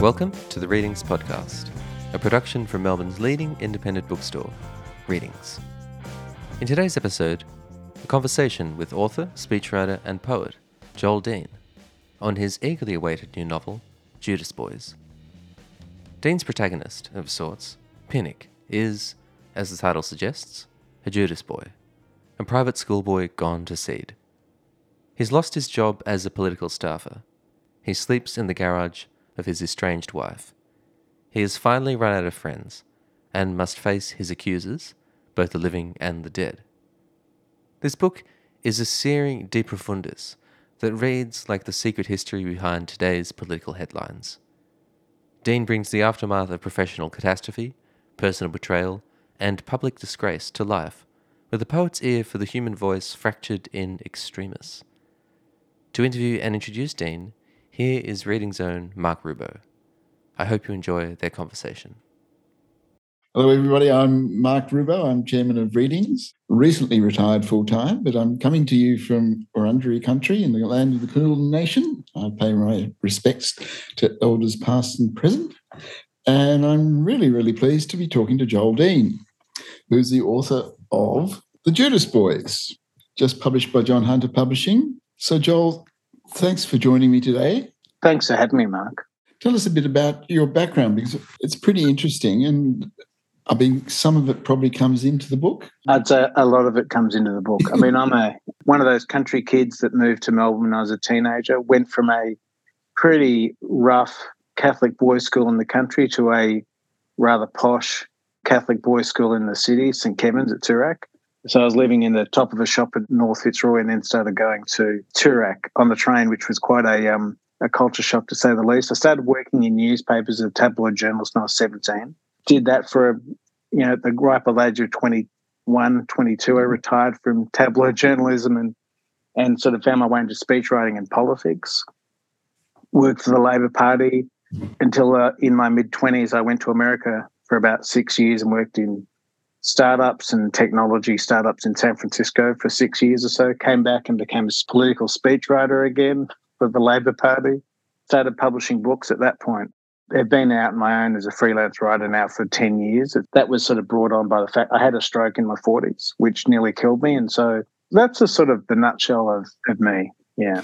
Welcome to the Readings Podcast, a production from Melbourne's leading independent bookstore, Readings. In today's episode, a conversation with author, speechwriter, and poet Joel Deane on his eagerly awaited new novel, Judas Boys. Deane's protagonist, of sorts, Pinnock, is, as the title suggests, a Judas boy, a private schoolboy gone to seed. He's lost his job as a political staffer. He sleeps in the garage of his estranged wife. He has finally run out of friends and must face his accusers, both the living and the dead. This book is a searing de profundis that reads like the secret history behind today's political headlines. Deane brings the aftermath of professional catastrophe, personal betrayal, and public disgrace to life with a poet's ear for the human voice fractured in extremis. To interview and introduce Deane, here is Reading Zone Mark Rubbo. I hope you enjoy their conversation. Hello, everybody. I'm Mark Rubbo. I'm chairman of Readings, recently retired full time, but I'm coming to you from Wurundjeri country in the land of the Kulin Nation. I pay my respects to elders past and present. And I'm really, really pleased to be talking to Joel Deane, who's the author of The Judas Boys, just published by John Hunter Publishing. So, Joel, thanks for joining me today. Thanks for having me, Mark. Tell us a bit about your background because it's pretty interesting and I mean, some of it probably comes into the book. I'd say a lot of it comes into the book. I mean, I'm a one of those country kids that moved to Melbourne when I was a teenager. Went from a pretty rough Catholic boys' school in the country to a rather posh Catholic boys' school in the city, St Kevin's at Toorak. So I was living in the top of a shop at North Fitzroy, and then started going to Toorak on the train, which was quite a um, a culture shock to say the least. I started working in newspapers as a tabloid journalist when I was 17 did that for, you know, the ripe old age of 21, 22. I retired from tabloid journalism and, and sort of found my way into speechwriting and politics. Worked for the Labor Party until uh, in my mid 20s, I went to America for about six years and worked in startups and technology startups in San Francisco for six years or so. Came back and became a political speechwriter again for the Labor Party. Started publishing books at that point I've been out on my own as a freelance writer now for 10 years. That was sort of brought on by the fact I had a stroke in my 40s, which nearly killed me. And so that's a sort of the nutshell of, of me. Yeah.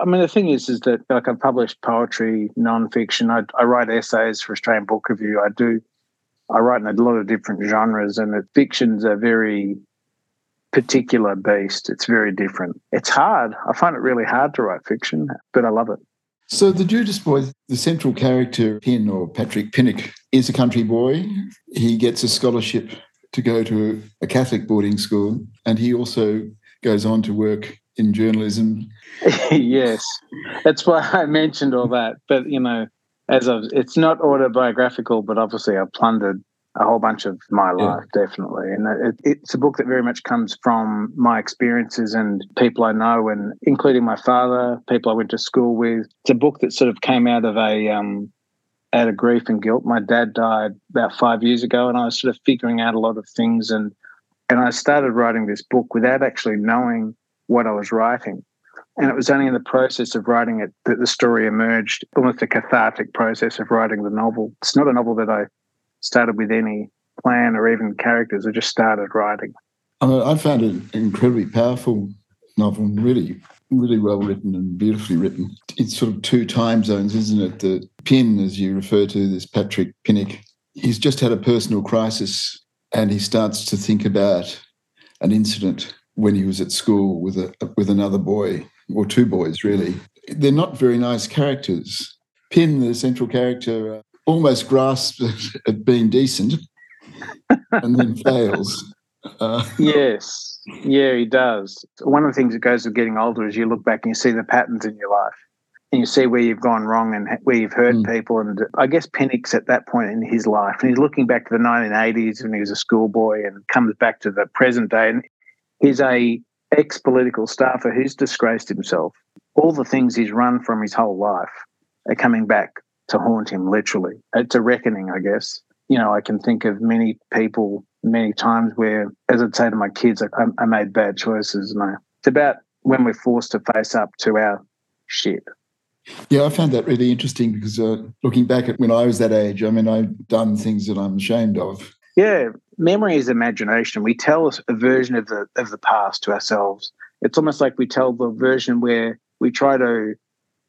I mean, the thing is, is that like I've published poetry, nonfiction. I, I write essays for Australian Book Review. I do, I write in a lot of different genres, and the fiction's a very particular beast. It's very different. It's hard. I find it really hard to write fiction, but I love it. So the Judas Boy, the central character, Pin or Patrick Pinnock, is a country boy. He gets a scholarship to go to a Catholic boarding school, and he also goes on to work in journalism. yes, that's why I mentioned all that. But you know, as of it's not autobiographical, but obviously I've plundered a whole bunch of my life, yeah. definitely. And it, it's a book that very much comes from my experiences and people I know, and including my father, people I went to school with. It's a book that sort of came out of a um, out of grief and guilt. My dad died about five years ago, and I was sort of figuring out a lot of things, and and I started writing this book without actually knowing what I was writing. And it was only in the process of writing it that the story emerged, almost a cathartic process of writing the novel. It's not a novel that I started with any plan or even characters. I just started writing. I found it an incredibly powerful novel, really, really well written and beautifully written. It's sort of two time zones, isn't it? The Pin, as you refer to, this Patrick Pinnock, he's just had a personal crisis and he starts to think about an incident when he was at school with a with another boy or two boys really they're not very nice characters pin the central character almost grasps at being decent and then fails. Uh, yes, yeah, he does. One of the things that goes with getting older is you look back and you see the patterns in your life. And you see where you've gone wrong and where you've hurt mm. people. And I guess Pinnock's at that point in his life. And he's looking back to the 1980s when he was a schoolboy and comes back to the present day. And he's a ex-political staffer who's disgraced himself. All the things he's run from his whole life are coming back to haunt him literally. It's a reckoning, I guess. You know, I can think of many people many times where, as I'd say to my kids, I, I made bad choices. And I, it's about when we're forced to face up to our shit. Yeah, I found that really interesting because uh, looking back at when I was that age, I mean, I've done things that I'm ashamed of. Yeah, memory is imagination. We tell a version of the of the past to ourselves. It's almost like we tell the version where we try to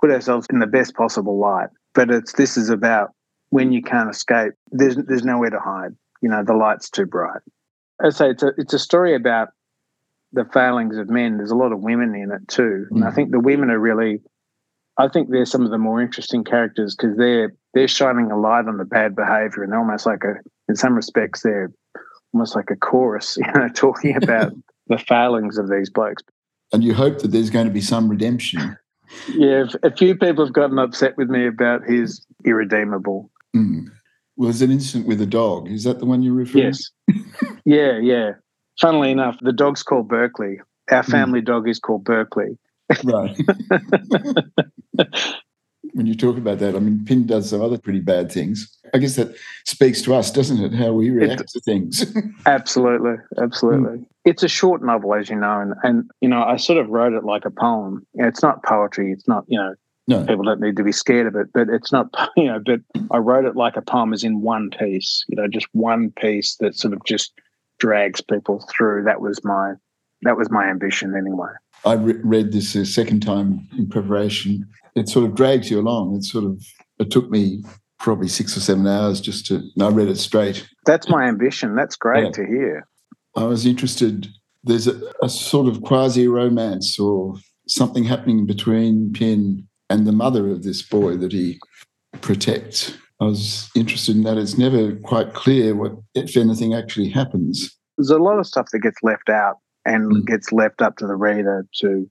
put ourselves in the best possible light. But it's this is about when you can't escape. There's there's nowhere to hide. You know, the light's too bright. I say it's a it's a story about the failings of men. There's a lot of women in it too, and I mm. think the women are really. I think they're some of the more interesting characters because they're they're shining a light on the bad behaviour, and they're almost like a in some respects they're almost like a chorus, you know, talking about the failings of these blokes. And you hope that there's going to be some redemption. Yeah, a few people have gotten upset with me about his irredeemable. Mm. Well, there's an incident with a dog. Is that the one you're referring? To? Yes. yeah, yeah. Funnily enough, the dog's called Berkeley. Our hmm. family mm. dog is called Berkeley. Right. when you talk about that, I mean, Pin does some other pretty bad things. I guess that speaks to us, doesn't it? How we react it, to things. absolutely, absolutely. Mm. It's a short novel, as you know, and, and you know, I sort of wrote it like a poem. It's not poetry. It's not, you know, no. people don't need to be scared of it, but it's not, you know, but I wrote it like a poem, as in one piece. You know, just one piece that sort of just drags people through. That was my, that was my ambition, anyway. I re- read this a second time in preparation. It sort of drags you along. It sort of it took me probably six or seven hours just to. I read it straight. That's my ambition. That's great yeah. to hear. I was interested. There's a, a sort of quasi romance or something happening between Pin and the mother of this boy that he protects. I was interested in that. It's never quite clear what, if anything, actually happens. There's a lot of stuff that gets left out and mm. gets left up to the reader to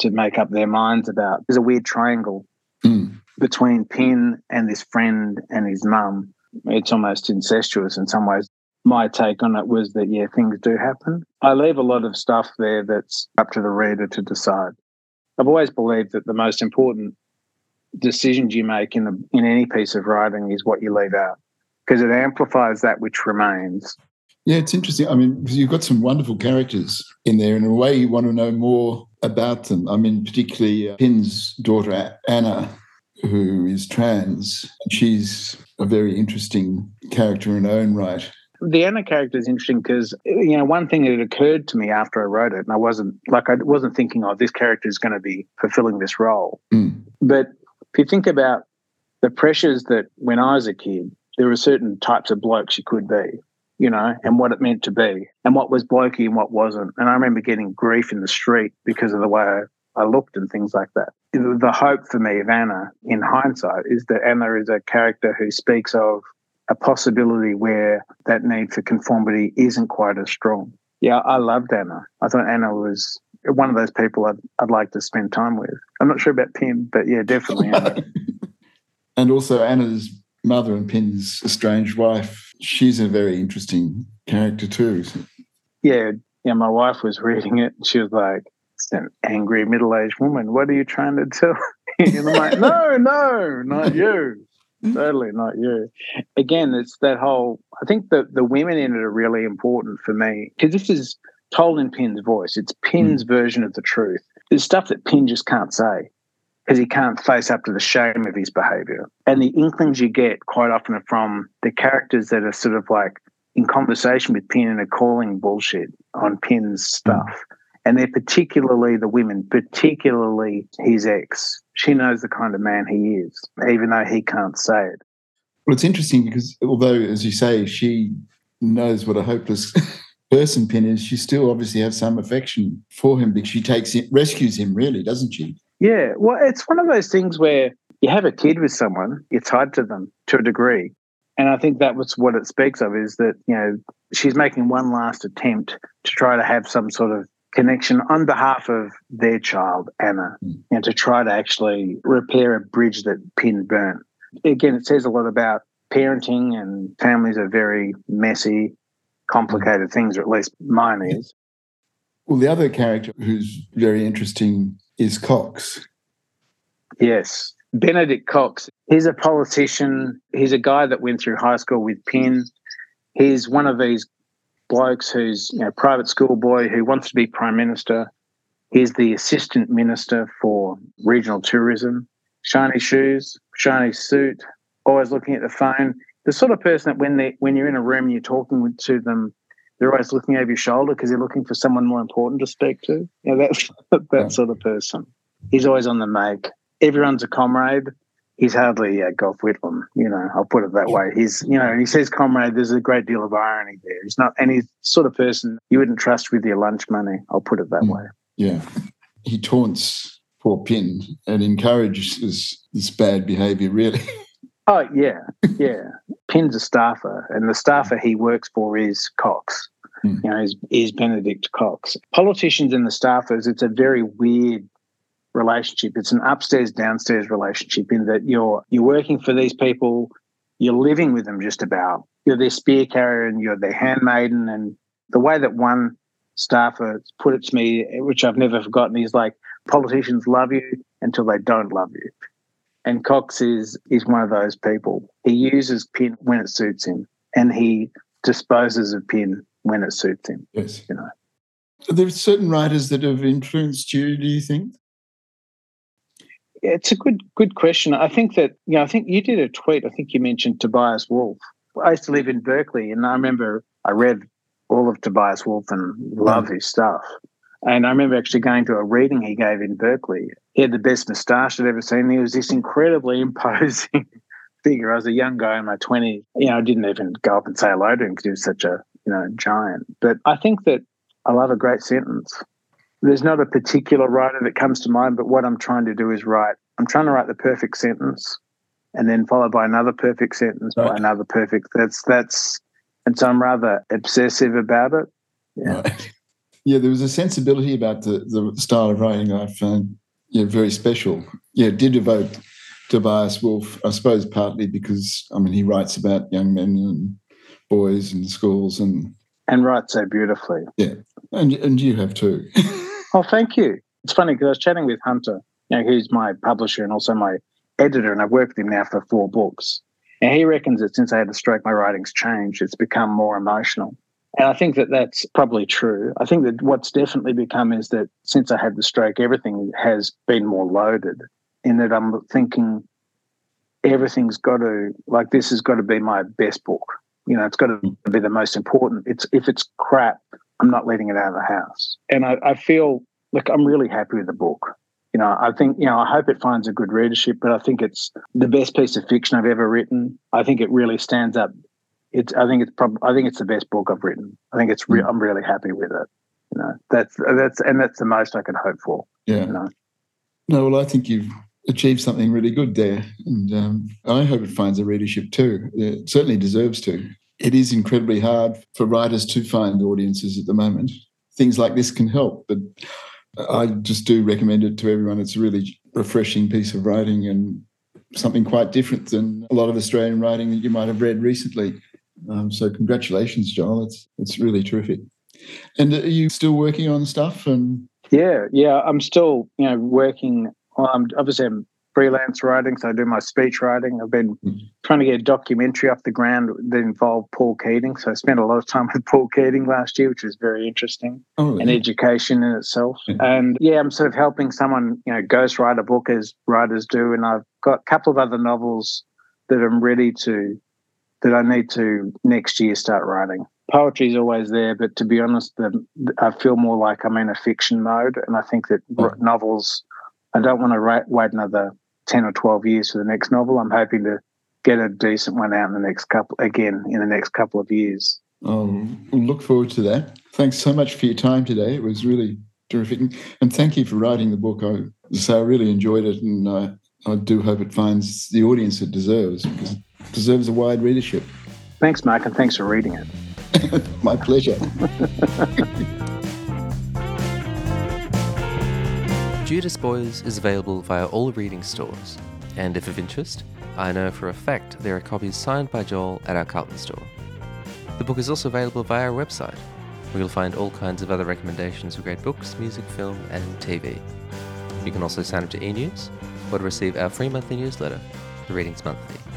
to make up their minds about. There's a weird triangle mm. between Pin and this friend and his mum. It's almost incestuous in some ways. My take on it was that yeah, things do happen. I leave a lot of stuff there that's up to the reader to decide. I've always believed that the most important decisions you make in the, in any piece of writing is what you leave out because it amplifies that which remains. Yeah, it's interesting. I mean, you've got some wonderful characters in there. In a way, you want to know more about them. I mean, particularly uh, Pin's daughter, Anna, who is trans. She's a very interesting character in her own right. The Anna character is interesting because you know one thing that occurred to me after I wrote it, and I wasn't like I wasn't thinking, oh, this character is going to be fulfilling this role. Mm. But if you think about the pressures that when I was a kid, there were certain types of blokes you could be you know, and what it meant to be and what was blokey and what wasn't. And I remember getting grief in the street because of the way I looked and things like that. The hope for me of Anna in hindsight is that Anna is a character who speaks of a possibility where that need for conformity isn't quite as strong. Yeah, I loved Anna. I thought Anna was one of those people I'd, I'd like to spend time with. I'm not sure about Pin, but yeah, definitely Anna. and also Anna's mother and Pin's estranged wife she's a very interesting character too. Yeah, yeah. My wife was reading it. And She was like, "It's an angry middle-aged woman. What are you trying to tell?" Me? And I'm like, "No, no, not you. totally not you." Again, it's that whole. I think the the women in it are really important for me because this is told in Pin's voice. It's Pin's mm. version of the truth. There's stuff that Pin just can't say because he can't face up to the shame of his behavior. And the inklings you get quite often are from the characters that are sort of like in conversation with Pin and are calling bullshit on Pin's mm. stuff. And they're particularly the women, particularly his ex. She knows the kind of man he is, even though he can't say it. Well, it's interesting because although, as you say, she knows what a hopeless person Pin is, she still obviously has some affection for him because she takes it, rescues him, really, doesn't she? Yeah, well, it's one of those things where you have a kid with someone, you're tied to them to a degree. And I think that was what it speaks of is that, you know, she's making one last attempt to try to have some sort of connection on behalf of their child, Anna, mm. and to try to actually repair a bridge that Pin burnt. Again, it says a lot about parenting and families are very messy, complicated things, or at least mine is. Well, the other character who's very interesting is Cox. Yes. Benedict Cox. He's a politician. He's a guy that went through high school with Pin. He's one of these blokes who's you know private school boy who wants to be prime minister. He's the assistant minister for regional tourism. shiny shoes, shiny suit, always looking at the phone. The sort of person that when they when you're in a room and you're talking to them, they're always looking over your shoulder because they're looking for someone more important to speak to. You know, that's that Yeah. sort of person. He's always on the make. Everyone's a comrade. He's hardly uh, Gough Whitlam, you know. I'll put it that way. He's, you know, he says comrade. There's a great deal of irony there. He's not, any sort of person you wouldn't trust with your lunch money. I'll put it that Mm. way. Yeah. He taunts poor Pin and encourages this bad behaviour, really. Oh yeah, yeah. Pin's a staffer, and the staffer he works for is Cox. Mm. You know, is, is Benedict Cox. Politicians and the staffers, it's a very weird relationship. It's an upstairs downstairs relationship in that you're you're working for these people, you're living with them just about. You're their spear carrier and you're their handmaiden. And the way that one staffer put it to me, which I've never forgotten, is like politicians love you until they don't love you. And Cox is is one of those people. He uses pin when it suits him, and he disposes of pin when it suits him. Yes. You know. Are there certain writers that have influenced you, do you think? It's a good good question. I think that you know, I think you did a tweet. I think you mentioned Tobias Wolff. I used to live in Berkeley, and I remember I read all of Tobias Wolff and love mm. his stuff. And I remember actually going to a reading he gave in Berkeley. He had the best moustache I'd ever seen. He was this incredibly imposing figure. I was a young guy in my twenties. You know, I didn't even go up and say hello to him because he was such a you know giant. But I think that I love a great sentence. There's not a particular writer that comes to mind, but what I'm trying to do is write. I'm trying to write the perfect sentence, and then followed by another perfect sentence, by another perfect. That's that's, and so I'm rather obsessive about it. Yeah. Right. Yeah, there was a sensibility about the, the style of writing I found yeah, very special. Yeah, did devote Tobias Wolff, I suppose partly because I mean he writes about young men and boys and schools and And write so beautifully. Yeah, and and you have too. Oh, thank you. It's funny because I was chatting with Hunter, you know, who's my publisher and also my editor, and I've worked with him now for four books. And he reckons that since I had the stroke, my writing's changed. It's become more emotional. And I think that that's probably true. I think that what's definitely become is that since I had the stroke, everything has been more loaded in that I'm thinking everything's got to, like, this has got to be my best book. You know, it's got to hmm. be the most important. It's If it's crap, I'm not letting it out of the house. And I, I feel like I'm really happy with the book. You know, I think, you know, I hope it finds a good readership, but I think it's the best piece of fiction I've ever written. I think it really stands up. It's, I think it's probably, I think it's the best book I've written. I think it's, re- I'm really happy with it. You know, that's, that's, and that's the most I could hope for. yeah. You know, No, well, I think you've achieved something really good there, and um, I hope it finds a readership too. It certainly deserves to. It is incredibly hard for writers to find audiences at the moment. Things like this can help, but I just do recommend it to everyone. It's a really refreshing piece of writing and something quite different than a lot of Australian writing that you might have read recently. Um, so, congratulations, Joel. It's it's really terrific. And are you still working on stuff? And Yeah, yeah. I'm still, you know, working. I'm obviously I'm freelance writing, so I do my speech writing. I've been Mhm. trying to get a documentary off the ground that involved Paul Keating. So I spent a lot of time with Paul Keating last year, which was very interesting oh, and education in itself. Yeah. And yeah, I'm sort of helping someone, you know, ghost write a book as writers do. And I've got a couple of other novels that I'm ready to, that I need to next year start writing. Poetry is always there, but to be honest, the, I feel more like I'm in a fiction mode. And I think that Oh. novels, I don't want to write, wait another 10 or 12 years for the next novel. I'm hoping to get a decent one out in the next couple, again, in the next couple of years. I'll look forward to that. Thanks so much for your time today. It was really terrific. And thank you for writing the book. I, so I really enjoyed it, and I, I do hope it finds the audience it deserves because deserves a wide readership. Thanks, Mark, and thanks for reading it. My pleasure. Judas Boys is available via all reading stores, and if of interest, I know for a fact there are copies signed by Joel at our Carlton store. The book is also available via our website, where you'll find all kinds of other recommendations for great books, music, film, and TV. You can also sign up to e-news or to receive our free monthly newsletter, The Readings Monthly.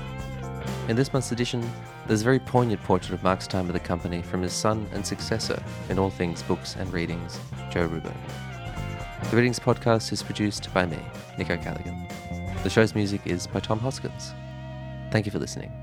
In this month's edition, there's a very poignant portrait of Mark's time with the company from his son and successor in all things books and readings, Joe Rubbo. The Readings podcast is produced by me, Nico Callaghan. The show's music is by Tom Hoskins. Thank you for listening.